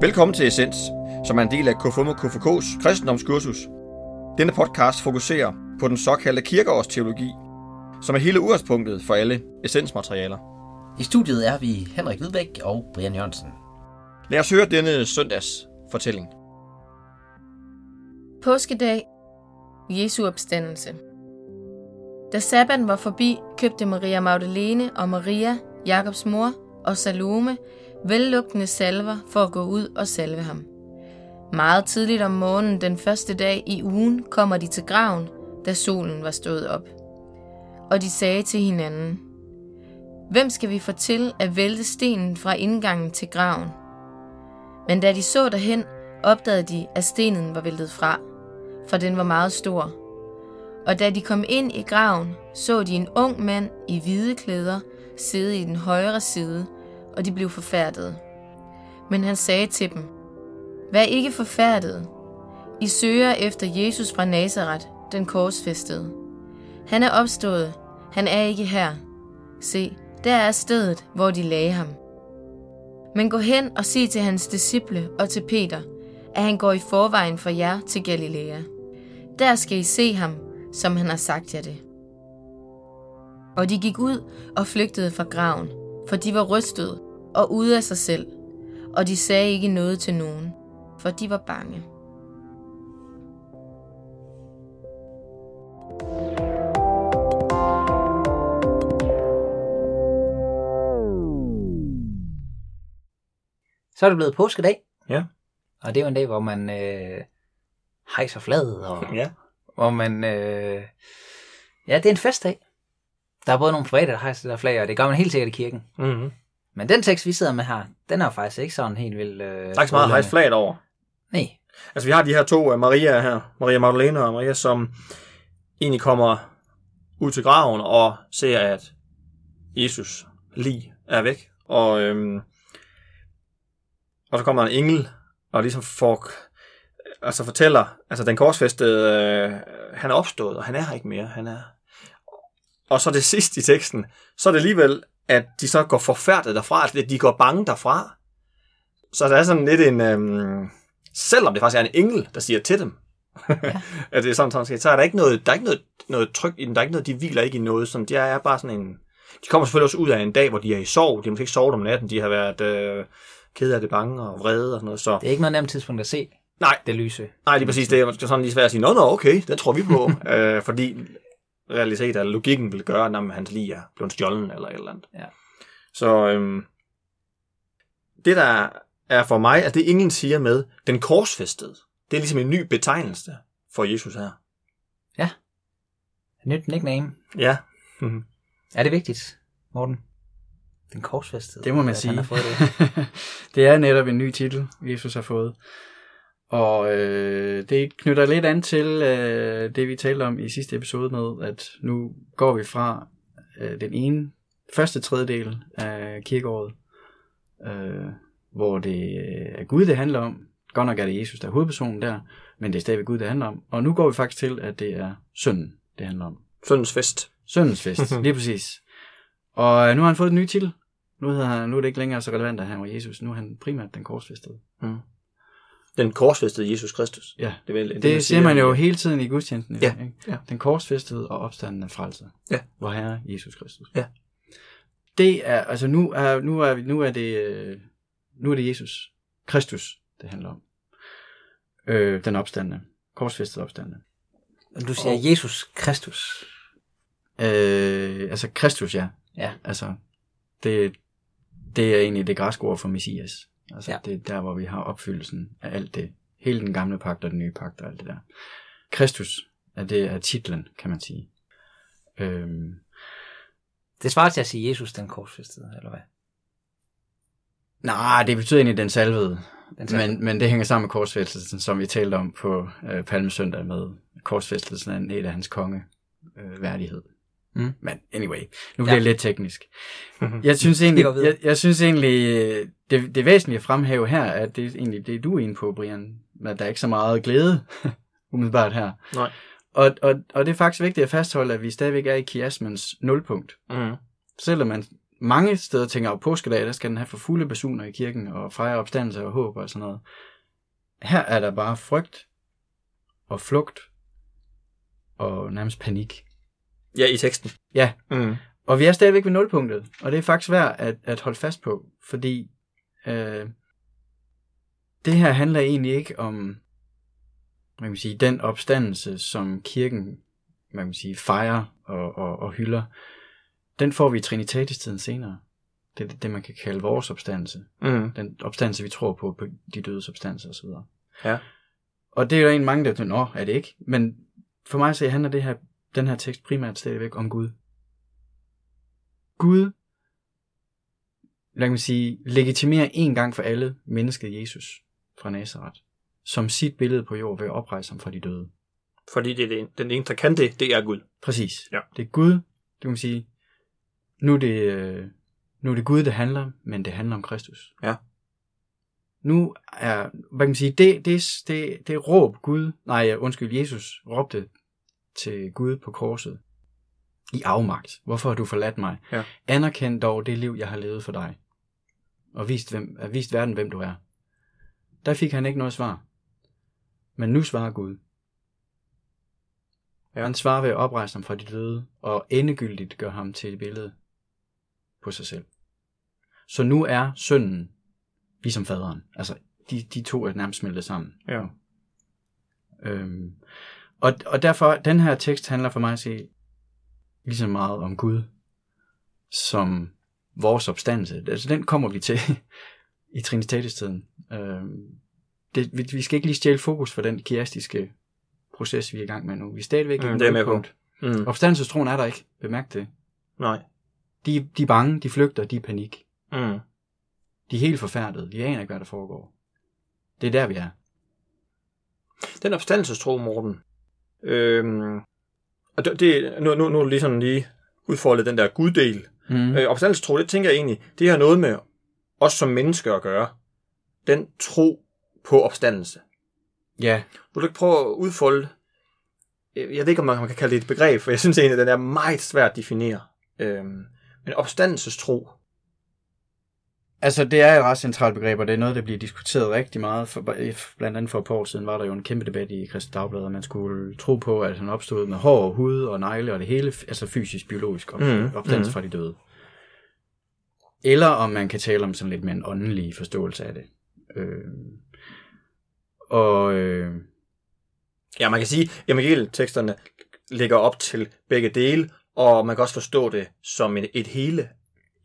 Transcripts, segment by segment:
Velkommen til Essens, som er en del af KFUM og KFK's kristendomskursus. Denne podcast fokuserer på den såkaldte kirkeårsteologi, som er hele udgangspunktet for alle essensmaterialer. I studiet er vi Henrik Hvidbæk og Brian Jørgensen. Lad os høre denne søndags fortælling. Påskedag. Jesu opstandelse. Da sabbaten var forbi, købte Maria Magdalene og Maria, Jakobs mor og Salome vellugtende salver for at gå ud og salve ham. Meget tidligt om morgenen den første dag i ugen kommer de til graven, da solen var stået op. Og de sagde til hinanden, Hvem skal vi få til at vælte stenen fra indgangen til graven? Men da de så derhen, opdagede de, at stenen var væltet fra, for den var meget stor. Og da de kom ind i graven, så de en ung mand i hvide klæder sidde i den højre side, og de blev forfærdede. Men han sagde til dem, Vær ikke forfærdede. I søger efter Jesus fra Nazareth, den korsfæstede. Han er opstået. Han er ikke her. Se, der er stedet, hvor de lagde ham. Men gå hen og sig til hans disciple og til Peter, at han går i forvejen for jer til Galilea. Der skal I se ham, som han har sagt jer det. Og de gik ud og flygtede fra graven, for de var rystede og ude af sig selv, og de sagde ikke noget til nogen, for de var bange. Så er det blevet påskedag, Ja. og det er jo en dag, hvor man øh, hejser flaget, og Ja. hvor man... Øh, ja, det er en festdag. Der er både nogle private, der hejser der flag, og det gør man helt sikkert i kirken. Mm-hmm. Men den tekst, vi sidder med her, den er jo faktisk ikke sådan helt vildt... Øh, Der er ikke så meget flaget over. Nej, Altså vi har de her to uh, Maria her, Maria Magdalene og Maria, som egentlig kommer ud til graven og ser, at Jesus lig er væk. Og, øhm, og så kommer der en engel og ligesom får, altså fortæller, altså den korsfæstede, øh, han er opstået, og han er her ikke mere. Han er... Og så det sidste i teksten, så er det alligevel, at de så går forfærdet derfra, altså de går bange derfra. Så der er sådan lidt en... Øhm, selvom det faktisk er en engel, der siger til dem, Ja. at det er sådan, sådan set, så er der ikke noget, der er ikke noget, noget tryk i dem, der er ikke noget, de hviler ikke i noget, sådan, de er bare sådan en, de kommer selvfølgelig også ud af en dag, hvor de er i sorg, de har måske ikke sovet om natten, de har været øh, kede af det bange og vrede og sådan noget, så det er ikke noget nemt tidspunkt at se nej, det lyse. nej, lige præcis, det er sådan lige svært at sige, nå, nå, okay, det tror vi på, øh, fordi realitet af logikken vil gøre, at hans lige er blevet stjålen eller et eller andet. Ja. Så øhm, det der er for mig, at det englen siger med den korsfæstede, det er ligesom en ny betegnelse for Jesus her. Et nyt nickname. Ja. Mhm. Er det vigtigt, Morten? Den korsfæstede. Det må man sige. Han har fået det. det er netop en ny titel, Jesus har fået. Og øh, det knytter lidt an til øh, det, vi talte om i sidste episode med, at nu går vi fra øh, den ene, første tredjedel af kirkeåret, øh, hvor det øh, er Gud, det handler om. Godt nok er det Jesus, der er hovedpersonen der, men det er stadigvæk Gud, det handler om. Og nu går vi faktisk til, at det er synden, det handler om. Søndens fest. Søndens fest, lige præcis. Og øh, nu har han fået en ny titel. Nu, hedder han, nu er det ikke længere så relevant, at han var Jesus. Nu er han primært den korsfæstede. Den korsfæstede Jesus Kristus. Ja, Det, er vel, det, det siger man jo hele tiden i gudstjenesten. Ja, ikke? ja. Den korsfæstede og opstandende frelser. Ja. Hvor Herre Jesus Kristus. Ja. Det er, altså nu er, nu er, nu er det, øh, nu er det Jesus Kristus, det handler om. Øh, den opstandende. Korsfæstede opstandende. Du siger Jesus Kristus. Øh, altså Kristus, ja. Ja. Altså, det, det er egentlig det græske ord for Messias. Altså, Ja. det er der, hvor vi har opfyldelsen af alt det. Hele den gamle pagt og den nye pagt og alt det der. Kristus, er det er titlen, kan man sige. Øhm, Det svarer til at sige Jesus den korsfæstede, eller hvad? nej, det betyder egentlig den salvede. Den salvede. Men, men det hænger sammen med korsfæstelsen, som vi talte om på øh, Palmesøndag med korsfæstelsen af en del af hans konge øh, værdighed. Mm. Men anyway, nu bliver Ja. det lidt teknisk. Jeg synes egentlig, jeg, jeg synes egentlig øh, det, det væsentlige at fremhæve her, er, at det er egentlig det, du er inde på, Brian. At der er ikke så meget glæde, umiddelbart her. Nej. Og, og, og det er faktisk vigtigt at fastholde, at vi stadigvæk er i kiasmens nulpunkt. Mm. Selvom man mange steder tænker at påskedag, der skal den have for fulde basuner i kirken, og fejre opstandelse og håb og sådan noget. Her er der bare frygt og flugt og nærmest panik. Ja, i teksten. Ja, Mm. og vi er stadigvæk ved nulpunktet, og det er faktisk værd at, at holde fast på, fordi øh, det her handler egentlig ikke om hvad kan man sige, den opstandelse, som kirken hvad kan man sige, fejrer og, og, og hylder. Den får vi i Trinitatis-tiden senere. Det er det, det, man kan kalde vores opstandelse. Mm. Den opstandelse, vi tror på, på de dødes opstandelse osv. Ja. Og det er jo en mange, der tænker, nå, er det ikke? Men for mig så handler det her, den her tekst primært stadigvæk om Gud. Gud, lad mig sige, legitimerer en gang for alle mennesket Jesus fra Nazareth, som sit billede på jord ved at oprejse ham fra de døde. Fordi det er den eneste, der kan det, det er Gud. Præcis. Ja. Det er Gud, det kan man sige, nu er det, øh, nu er det Gud, det handler, men det handler om Kristus. Ja. Nu er, hvad kan man sige, det, det, det, det råb Gud, nej, undskyld, Jesus råbte til Gud på korset i afmagt. Hvorfor har du forladt mig? Ja. Anerkend dog det liv, jeg har levet for dig. Og vist, hvem, er vist verden, hvem du er. Der fik han ikke noget svar. Men nu svarer Gud. Ja. Han svarer ved at oprejse ham fra de døde, og endegyldigt gør ham til et billede på sig selv. Så nu er sønnen ligesom faderen. Altså, de, de to er nærmest smeltet sammen. Ja. Øhm, og, og derfor, den her tekst handler for mig at se lige så meget om Gud, som vores opstandelse. Altså, den kommer vi til i Trinitatis-tiden. Øhm, det, vi, vi skal ikke lige stjæle fokus for den kiastiske proces, vi er i gang med nu. Vi er stadigvæk Mm, det er med på. nulpunkt. Mm. Opstandelsestroen er der ikke. Bemærk det. Nej. De, de er bange, de flygter, de er panik. Mm. De er helt forfærdede. De aner ikke, hvad der foregår. Det er der, vi er. Den opstandelsestro, Morten. Øhm, og det, det, nu, nu, nu er det ligesom lige udfoldet den der guddel. Mm. Øh, opstandelsestro, det tænker jeg egentlig, det har noget med os som mennesker at gøre. Den tro på opstandelse. Ja, Vil du ikke prøve at udfolde, øh, jeg ved ikke, om man kan kalde det et begreb, for jeg synes egentlig, at den er meget svært at definere. Øhm, men opstandelsestro, Altså, det er et ret centralt begreb, og det er noget, der bliver diskuteret rigtig meget. For, blandt andet for et par år siden var der jo en kæmpe debat i Christi Dagblad, at man skulle tro på, at han opstod med hår og hud og negle og det hele, altså fysisk, biologisk op, mm, opstandelse mhm. fra de døde. Eller om man kan tale om sådan lidt mere en åndelig forståelse af det. Øh, og øh, ja, man kan sige, at evangelieteksterne ligger op til begge dele, og man kan også forstå det som et, et hele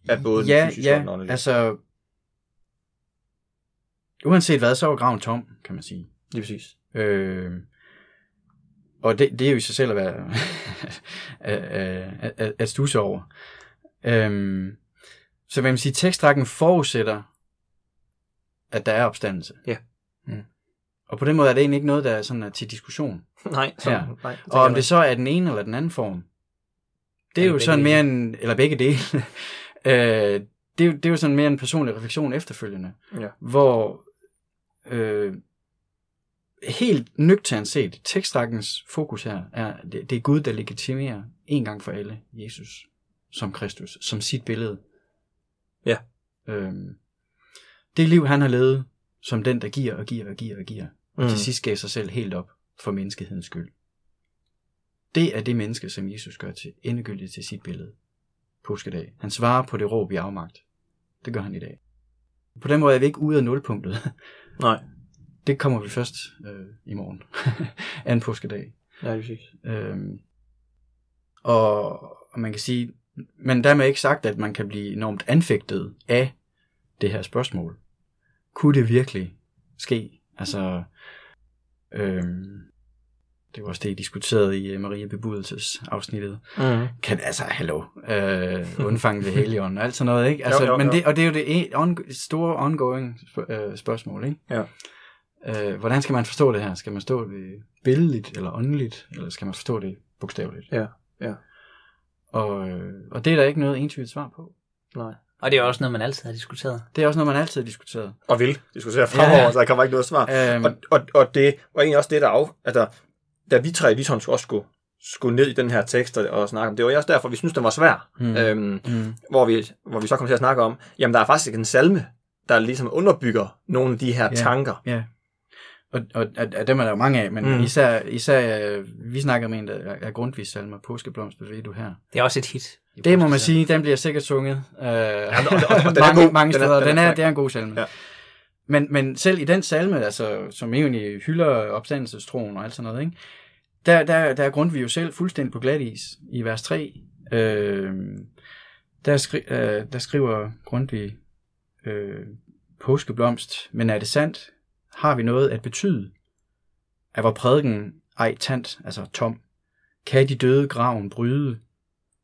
af både ja, og den ja, åndelige. altså uanset hvad, så var graven tom, kan man sige. Lige præcis. Øh, og det, det er jo i sig selv at være at, at, at stusse over. Øhm, så hvad man sige, tekstrækken forudsætter, at der er opstandelse. Ja. Mm. Og på den måde er det egentlig ikke noget, der er sådan er til diskussion. Nej, så, Ja. nej. Og om det så er den ene eller den anden form, det er Eller jo sådan mere en, eller begge dele, øh, det, er, jo- det er jo sådan mere en personlig refleksion efterfølgende, Ja. hvor øh, helt nøgternt set, tekstrækkens fokus her, er, det, det er Gud, der legitimerer en gang for alle Jesus som Kristus, som sit billede. Ja. Øhm, det liv, han har levet, som den, der giver og giver og giver og giver, mm. Mm. til sidst gav sig selv helt op for menneskehedens skyld. Det er det menneske, som Jesus gør til endegyldigt til sit billede. Påskedag. Han svarer på det råb i afmagt. Det gør han i dag. På den måde er vi ikke ude af nulpunktet. Nej. Det kommer vi først øh, i morgen. Anden påskedag. Ja, præcis. Øhm, og, og man kan sige, men dermed ikke sagt, at man kan blive enormt anfægtet af det her spørgsmål. Kunne det virkelig ske? Altså, øhm, det var også det, I diskuterede i uh, Maria Bebudelses afsnittet. Mm. Kan, altså, hallo, øh, undfanget ved Helion og alt sådan noget, ikke? Altså, Jo, jo, men jo. det, og det er jo det en, on, store ongoing sp- øh, spørgsmål, ikke? Ja. Øh, hvordan skal man forstå det her? Skal man forstå det billedligt eller åndeligt, eller skal man forstå det bogstaveligt? Ja, ja. Og, øh, og det er der ikke noget entydigt svar på. Nej. Og det er også noget, man altid har diskuteret. Det er også noget, man altid har diskuteret. Og vil diskutere fremover, Ja. ja. så der kommer ikke noget svar. Øhm, Og, og, og det var egentlig også det, der af... Altså, da vi tre ligesom også skulle skulle ned i den her tekst og, og snakke om. Det var også derfor, vi synes, den var svær. Mm. Øhm, mm. Hvor, vi, hvor vi så kom til at snakke om, jamen der er faktisk en salme, der ligesom underbygger nogle af de her Ja. tanker. Ja. Og, og, og, og dem er der jo mange af, men Mm. især, især øh, vi snakker med en, der er Grundtvigs salmer, Påskeblomst, hvad ved du her? Det er også et hit. Det må man sige, den bliver sikkert sunget øh, ja, og- og- og den er mange, god. mange er- steder. den er Den er, det er en god salme. Ja. Men, men selv i den salme, altså, som egentlig hylder opstandelsestroen og alt sådan noget, ikke? Der, der, der er Grundtvig jo selv fuldstændig på glat is i vers 3. Øh, der, skri, øh, der skriver Grundtvig øh, påskeblomst, men er det sandt? Har vi noget at betyde? Er vor prædiken ej tant, altså tom? Kan de døde graven bryde?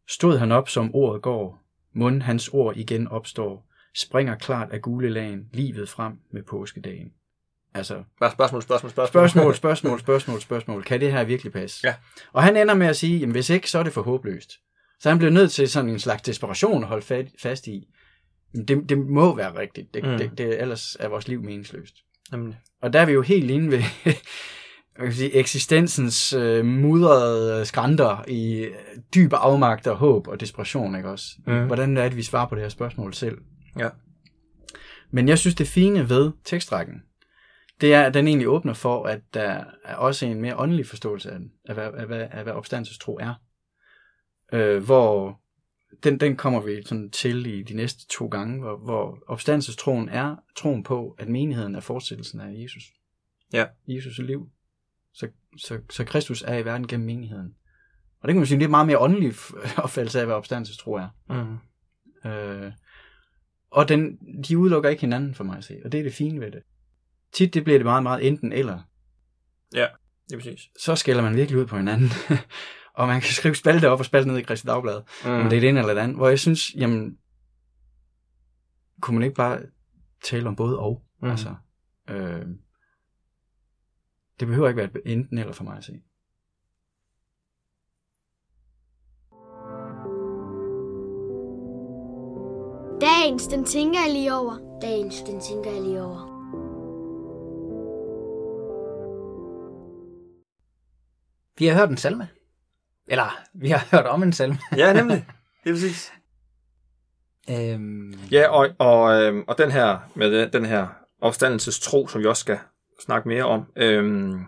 Stod han op, som ordet går, mund hans ord igen opstår, springer klart af gule lagen, livet frem med påskedagen. Altså, Bare spørgsmål, spørgsmål, spørgsmål. spørgsmål, spørgsmål, spørgsmål, spørgsmål. Kan det her virkelig passe? Ja. Og han ender med at sige, jamen hvis ikke, så er det for håbløst. Så han bliver nødt til sådan en slags desperation at holde fa- fast i. Jamen, Det, det må være rigtigt. Det, Mm. det, det, ellers er vores liv meningsløst. Jamen, Og der er vi jo helt inde ved hvad kan man sige, eksistensens øh, mudrede skrænter i øh, dyb afmagt og håb og desperation, ikke også? Mm. Hvordan er det, vi svarer på det her spørgsmål selv? Ja. Men jeg synes, det fine ved tekstrækken, det er, at den egentlig åbner for, at der er også en mere åndelig forståelse af, den, af, hvad, af, hvad, af hvad opstandelsestro er. Øh, hvor den, den kommer vi sådan til i de næste to gange, hvor, hvor opstandelsestroen er troen på, at menigheden er fortsættelsen af Jesus. Ja. Jesus' liv. Så, så, så Kristus er i verden gennem menigheden. Og det kan man sige, det er meget mere åndelig opfattelse af, hvad opstandelsestro er. mm. Øh, og den, de udelukker ikke hinanden for mig at se, og det er det fine ved det. Tit det bliver det meget, meget enten eller. Ja, det er præcis. Så skælder man virkelig ud på hinanden. og man kan skrive spalte op og spalte ned i Kristi Dagblad, mm. om det er det ene eller det andet. Hvor jeg synes, jamen, kunne man ikke bare tale om både og? Mm. Altså, øh, det behøver ikke være et enten eller for mig at se. Dagens, den tænker jeg lige over. Dagens, den tænker jeg lige over. Vi har hørt en salme. Eller, vi har hørt om en salme. Ja, nemlig. Det er præcis. Øhm, Ja, og, og, øhm, og den her, med den, her opstandelsestro, som vi også skal snakke mere om, øhm,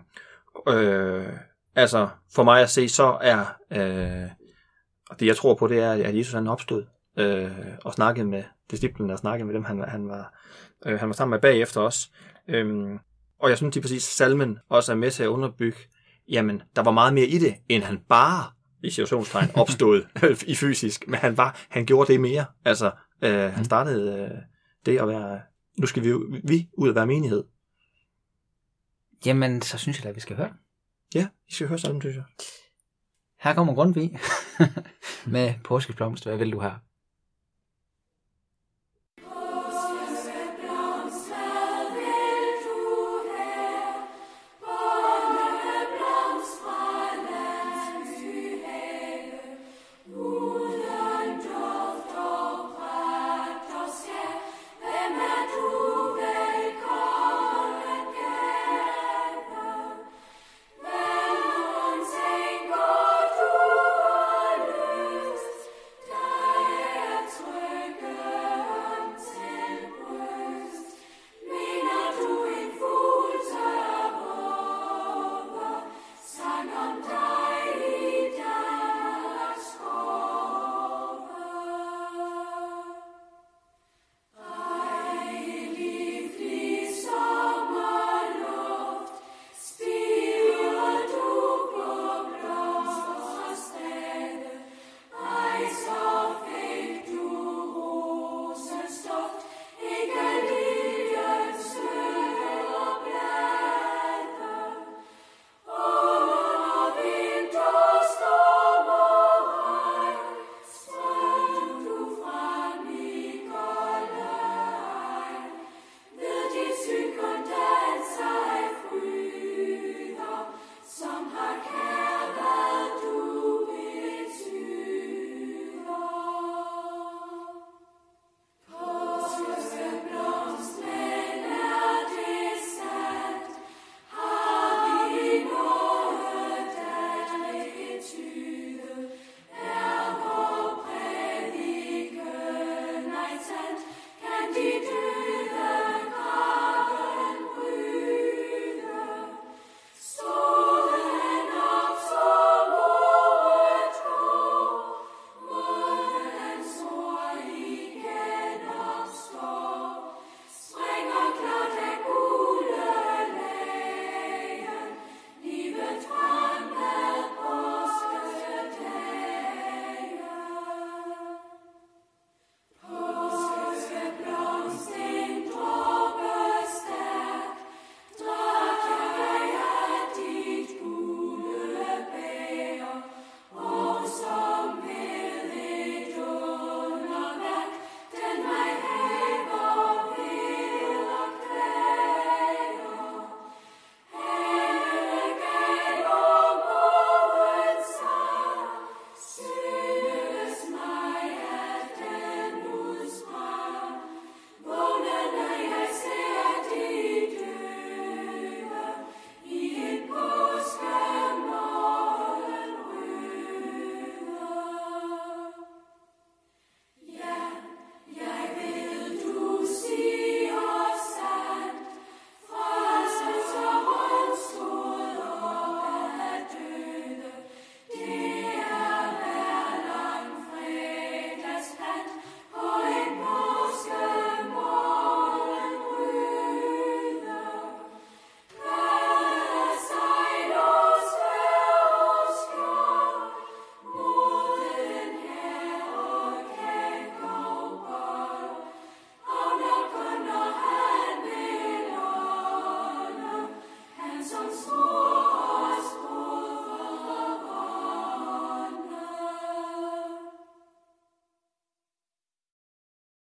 øh, altså for mig at se, så er, øh, og det jeg tror på, det er, at Jesus han opstod, øh, og snakkede med disciplene, og snakkede med dem, han, han, var, øh, han var sammen med bagefter os. Øhm, og jeg synes lige præcis, salmen også er med til at underbygge, jamen, der var meget mere i det, end han bare i situationstegn opstod i fysisk, men han var, han gjorde det mere. Altså, øh, han startede øh, det at være, nu skal vi, vi ud at være menighed. jamen, så synes jeg da, at vi skal høre den. Ja, I skal høre salmen, synes jeg. Her kommer Grundtvig med påskeblomst. Hvad vil du have?